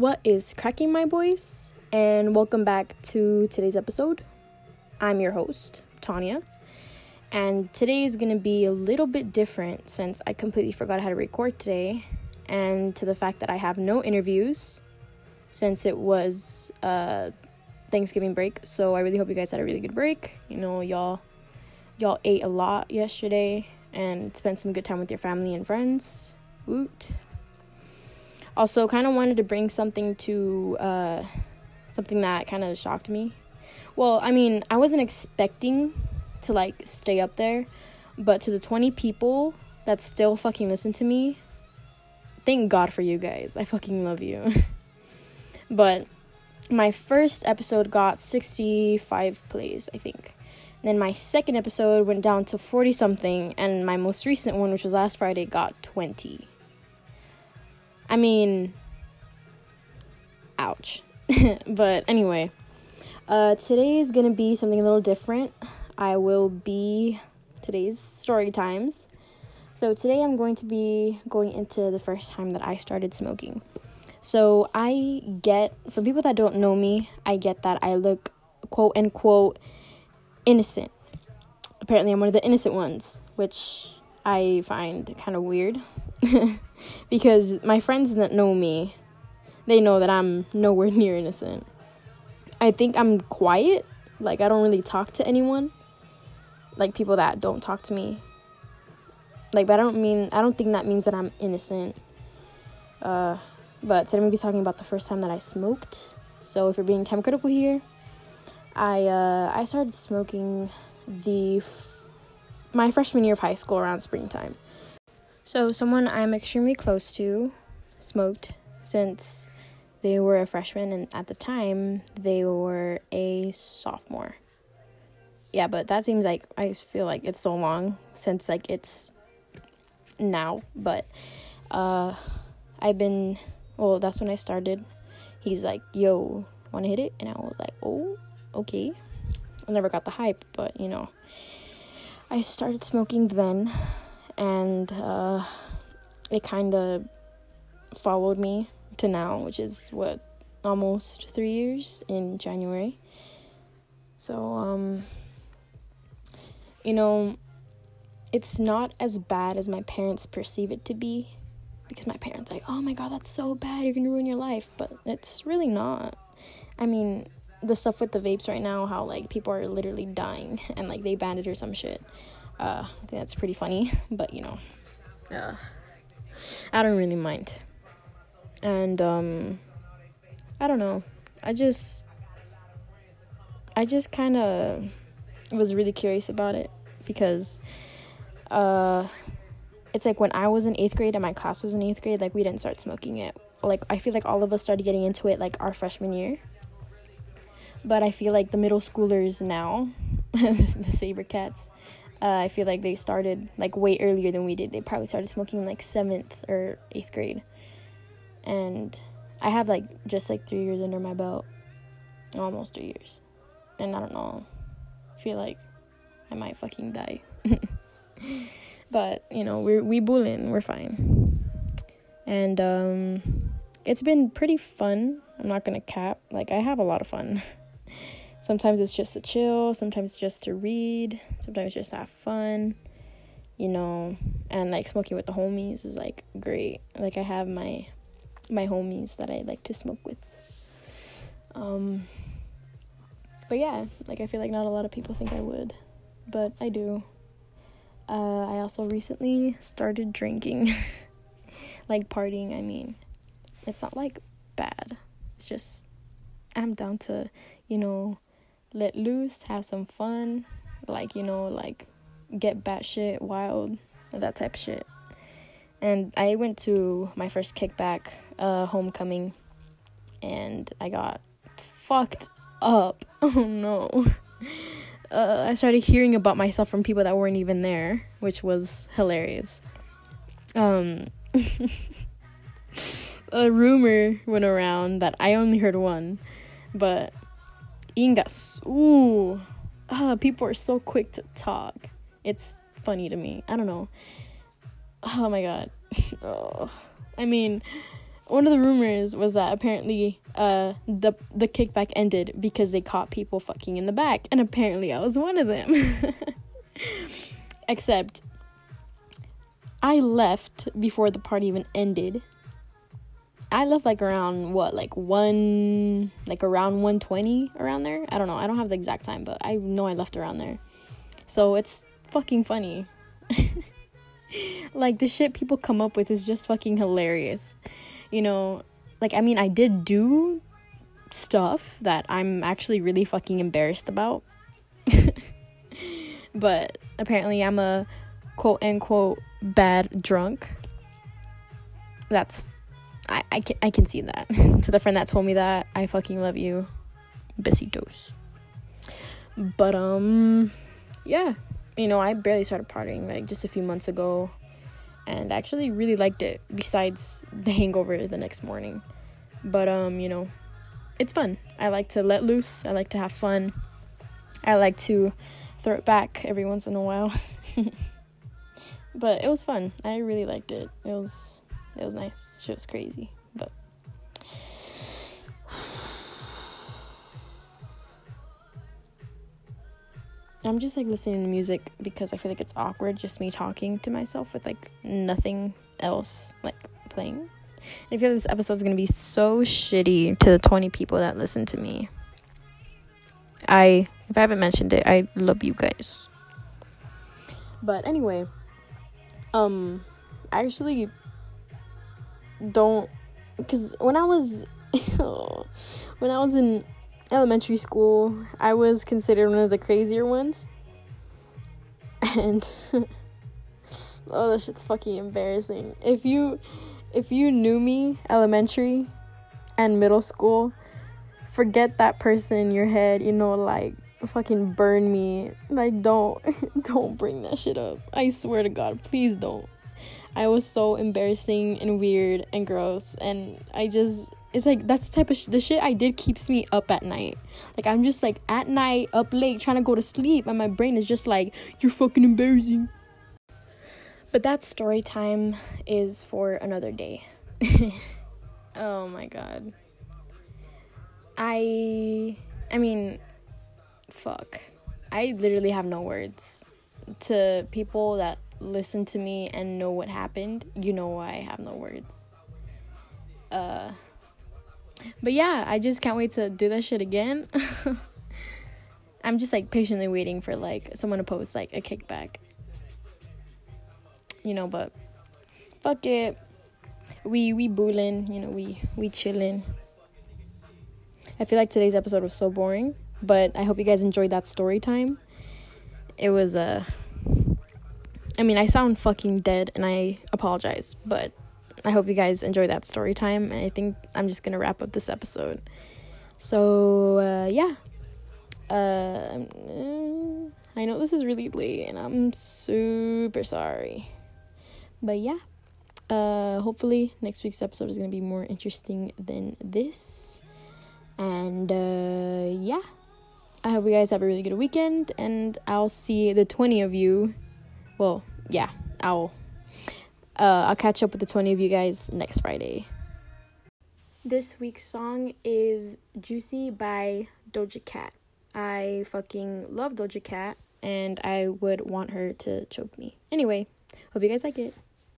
What is cracking my boys? And welcome back to today's episode. I'm your host, Tanya. And today is going to be a little bit different since I completely forgot how to record today, and to the fact that I have no interviews since it was uh, Thanksgiving break. So I really hope you guys had a really good break. You know, y'all y'all ate a lot yesterday and spent some good time with your family and friends. Woot. Also, kind of wanted to bring something to uh, something that kind of shocked me. Well, I mean, I wasn't expecting to like stay up there, but to the 20 people that still fucking listen to me, thank God for you guys. I fucking love you. but my first episode got 65 plays, I think. Then my second episode went down to 40 something, and my most recent one, which was last Friday, got 20. I mean, ouch. but anyway, uh, today is gonna be something a little different. I will be today's story times. So today I'm going to be going into the first time that I started smoking. So I get, for people that don't know me, I get that I look quote unquote innocent. Apparently, I'm one of the innocent ones, which I find kind of weird because my friends that know me, they know that I'm nowhere near innocent. I think I'm quiet, like I don't really talk to anyone, like people that don't talk to me. Like, but I don't mean I don't think that means that I'm innocent. Uh, but today I'm gonna be talking about the first time that I smoked. So if you're being time critical here, I uh, I started smoking the f- my freshman year of high school around springtime. So someone I'm extremely close to smoked since they were a freshman and at the time they were a sophomore. Yeah, but that seems like I feel like it's so long since like it's now, but uh I've been well, that's when I started. He's like, "Yo, want to hit it?" And I was like, "Oh, okay. I never got the hype, but you know, I started smoking then, and uh, it kind of followed me to now, which is what almost three years in January. So, um, you know, it's not as bad as my parents perceive it to be because my parents like, oh my god, that's so bad, you're gonna ruin your life, but it's really not. I mean, the stuff with the vapes right now, how like people are literally dying and like they banned it or some shit. Uh, I think that's pretty funny, but you know, uh, I don't really mind. And um, I don't know. I just, I just kind of was really curious about it because, uh, it's like when I was in eighth grade and my class was in eighth grade, like we didn't start smoking it. Like I feel like all of us started getting into it like our freshman year but I feel like the middle schoolers now, the Saber Cats, uh, I feel like they started like way earlier than we did. They probably started smoking like seventh or eighth grade, and I have like just like three years under my belt, almost three years, and I don't know. I feel like I might fucking die, but you know we're we bullying, we're fine, and um, it's been pretty fun. I'm not gonna cap. Like I have a lot of fun. Sometimes it's just to chill, sometimes just to read, sometimes just have fun, you know. And like smoking with the homies is like great. Like I have my my homies that I like to smoke with. Um but yeah, like I feel like not a lot of people think I would, but I do. Uh, I also recently started drinking, like partying. I mean, it's not like bad. It's just I'm down to, you know, let loose, have some fun, like you know, like get batshit wild, that type of shit. And I went to my first kickback, uh, homecoming, and I got fucked up. Oh no. Uh, I started hearing about myself from people that weren't even there, which was hilarious. Um, a rumor went around that I only heard one, but Ingas. Ooh. Uh, people are so quick to talk. It's funny to me. I don't know. Oh my god. oh. I mean, one of the rumors was that apparently uh the the kickback ended because they caught people fucking in the back and apparently I was one of them. Except I left before the party even ended. I left like around what, like one, like around 120 around there. I don't know. I don't have the exact time, but I know I left around there. So it's fucking funny. like the shit people come up with is just fucking hilarious. You know, like I mean, I did do stuff that I'm actually really fucking embarrassed about. but apparently I'm a quote unquote bad drunk. That's I, I can I can see that. to the friend that told me that, I fucking love you. Besitos. But um yeah. You know, I barely started partying like just a few months ago and I actually really liked it besides the hangover the next morning. But um, you know, it's fun. I like to let loose. I like to have fun. I like to throw it back every once in a while. but it was fun. I really liked it. It was it was nice. It was crazy, but I'm just like listening to music because I feel like it's awkward just me talking to myself with like nothing else like playing. And I feel like this episode is gonna be so shitty to the 20 people that listen to me. I, if I haven't mentioned it, I love you guys. But anyway, um, actually don't, because when I was, when I was in elementary school, I was considered one of the crazier ones. And oh, that shit's fucking embarrassing. If you if you knew me elementary and middle school, forget that person in your head, you know, like fucking burn me. Like don't don't bring that shit up. I swear to god, please don't. I was so embarrassing and weird and gross and I just it's like that's the type of sh- the shit I did keeps me up at night. Like I'm just like at night up late trying to go to sleep and my brain is just like you're fucking embarrassing. But that story time is for another day. oh my god. I I mean fuck. I literally have no words. To people that listen to me and know what happened, you know why I have no words. Uh but yeah, I just can't wait to do that shit again. I'm just like patiently waiting for like someone to post like a kickback. You know, but fuck it. We we boolin, you know, we we chillin'. I feel like today's episode was so boring, but I hope you guys enjoyed that story time. It was a uh, I mean, I sound fucking dead and I apologize, but I hope you guys enjoy that story time. And I think I'm just gonna wrap up this episode. So uh, yeah, uh, I know this is really late, and I'm super sorry. But yeah, uh, hopefully next week's episode is gonna be more interesting than this. And uh, yeah, I hope you guys have a really good weekend, and I'll see the 20 of you. Well, yeah, I'll uh, I'll catch up with the 20 of you guys next Friday. This week's song is Juicy by Doja Cat. I fucking love Doja Cat and I would want her to choke me. Anyway, hope you guys like it.